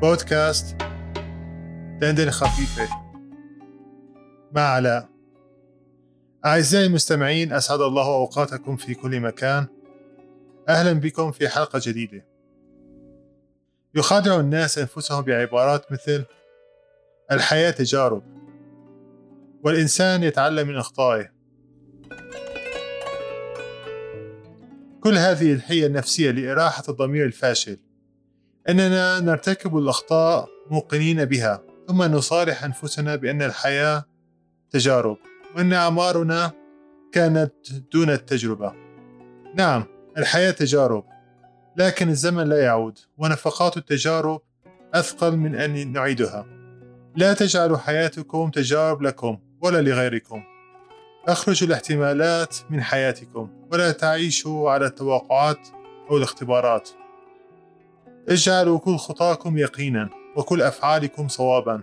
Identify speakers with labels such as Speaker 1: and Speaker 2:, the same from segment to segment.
Speaker 1: بودكاست دندن خفيفة مع علاء. أعزائي المستمعين أسعد الله أوقاتكم في كل مكان. أهلا بكم في حلقة جديدة. يخادع الناس أنفسهم بعبارات مثل الحياة تجارب والإنسان يتعلم من أخطائه. كل هذه الحية النفسية لإراحة الضمير الفاشل. أننا نرتكب الأخطاء موقنين بها ثم نصارح أنفسنا بأن الحياة تجارب وأن أعمارنا كانت دون التجربة. نعم الحياة تجارب لكن الزمن لا يعود ونفقات التجارب أثقل من أن نعيدها. لا تجعلوا حياتكم تجارب لكم ولا لغيركم. أخرجوا الاحتمالات من حياتكم ولا تعيشوا على التوقعات أو الاختبارات. اجعلوا كل خطاكم يقينا وكل أفعالكم صوابا.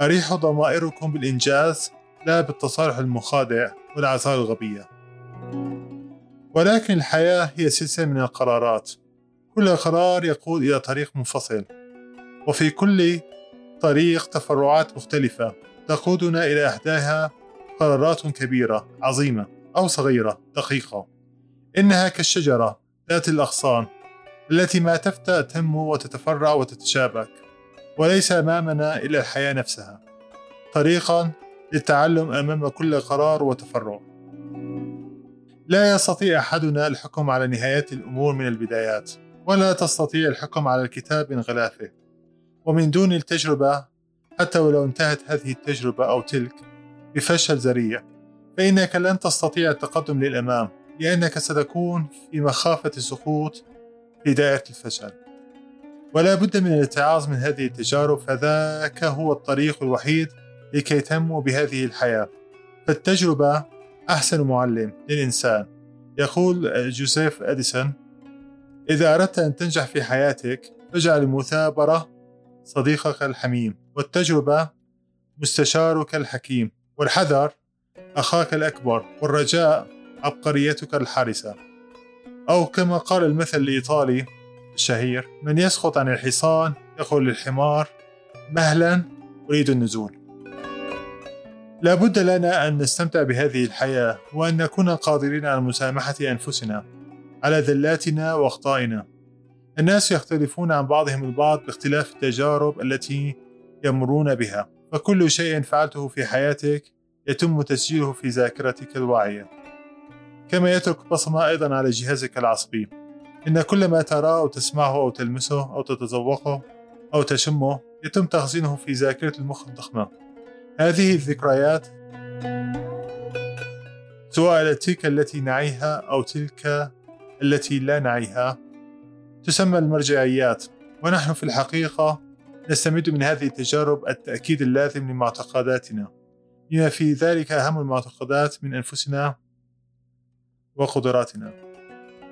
Speaker 1: أريحوا ضمائركم بالإنجاز لا بالتصالح المخادع والأعذار الغبية. ولكن الحياة هي سلسلة من القرارات. كل قرار يقود إلى طريق منفصل. وفي كل طريق تفرعات مختلفة تقودنا إلى إحداها قرارات كبيرة عظيمة أو صغيرة دقيقة. إنها كالشجرة ذات الأغصان التي ما تفتأ تنمو وتتفرع وتتشابك وليس أمامنا إلا الحياة نفسها. طريقا للتعلم أمام كل قرار وتفرع. لا يستطيع أحدنا الحكم على نهايات الأمور من البدايات ولا تستطيع الحكم على الكتاب من غلافه. ومن دون التجربة حتى ولو انتهت هذه التجربة أو تلك بفشل ذريع فإنك لن تستطيع التقدم للأمام لأنك ستكون في مخافة السقوط دائرة الفشل. ولا بد من الاتعاظ من هذه التجارب فذاك هو الطريق الوحيد لكي تنمو بهذه الحياة. فالتجربة أحسن معلم للإنسان. يقول جوزيف أديسون إذا أردت أن تنجح في حياتك فاجعل المثابرة صديقك الحميم والتجربة مستشارك الحكيم والحذر أخاك الأكبر والرجاء عبقريتك الحارسة. أو كما قال المثل الإيطالي الشهير من يسقط عن الحصان يقول للحمار مهلا أريد النزول. لا بد لنا أن نستمتع بهذه الحياة وأن نكون قادرين على مسامحة أنفسنا على ذلاتنا وأخطائنا. الناس يختلفون عن بعضهم البعض باختلاف التجارب التي يمرون بها فكل شيء فعلته في حياتك يتم تسجيله في ذاكرتك الواعية. كما يترك بصمة أيضا على جهازك العصبي. إن كل ما تراه أو تسمعه أو تلمسه أو تتذوقه أو تشمه يتم تخزينه في ذاكرة المخ الضخمة. هذه الذكريات سواء تلك التي نعيها أو تلك التي لا نعيها تسمى المرجعيات. ونحن في الحقيقة نستمد من هذه التجارب التأكيد اللازم لمعتقداتنا. بما في ذلك أهم المعتقدات من أنفسنا وقدراتنا.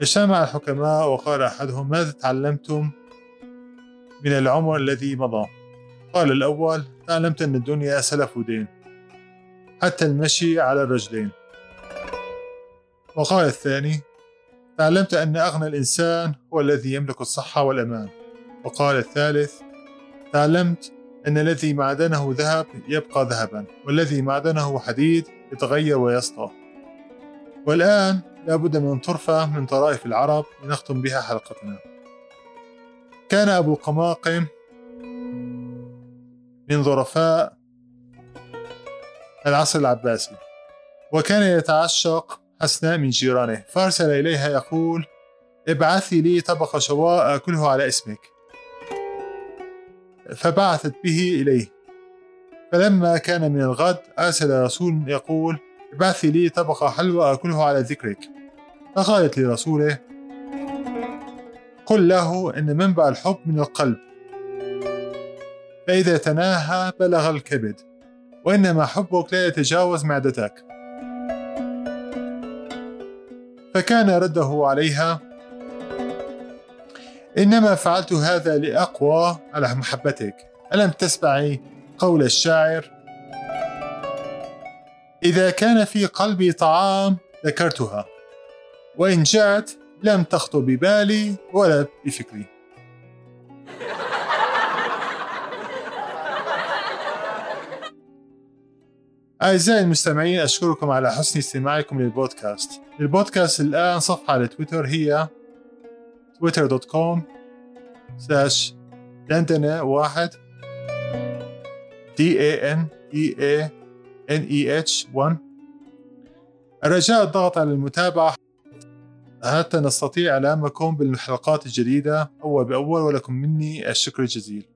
Speaker 1: اجتمع الحكماء وقال أحدهم ماذا تعلمتم من العمر الذي مضى؟ قال الأول تعلمت أن الدنيا سلف دين حتى المشي على الرجلين وقال الثاني تعلمت أن أغنى الإنسان هو الذي يملك الصحة والأمان. وقال الثالث تعلمت أن الذي معدنه ذهب يبقى ذهبا والذي معدنه حديد يتغير ويسطى. والآن لابد من طرفة من طرائف العرب لنختم بها حلقتنا. كان أبو قماقم من ظرفاء العصر العباسي وكان يتعشق حسناء من جيرانه. فأرسل إليها يقول ابعثي لي طبق شواء أكله على اسمك. فبعثت به إليه. فلما كان من الغد أرسل رسول يقول ابعثي لي طبق حلوى أكله على ذكرك. فقالت لرسوله قل له إن منبع الحب من القلب. فإذا تناهى بلغ الكبد وإنما حبك لا يتجاوز معدتك. فكان رده عليها إنما فعلت هذا لأقوى على محبتك. ألم تسمعي قول الشاعر؟ إذا كان في قلبي طعام ذكرتها وإن جاءت لم تخطر ببالي ولا بفكري. أعزائي المستمعين أشكركم على حسن استماعكم للبودكاست. البودكاست الآن صفحة على تويتر هي twitter.com slash واحد D A N E A E H 1 الرجاء الضغط على المتابعة. حتى نستطيع إعلامكم بالحلقات الجديدة؟ أول بأول ولكم مني الشكر الجزيل.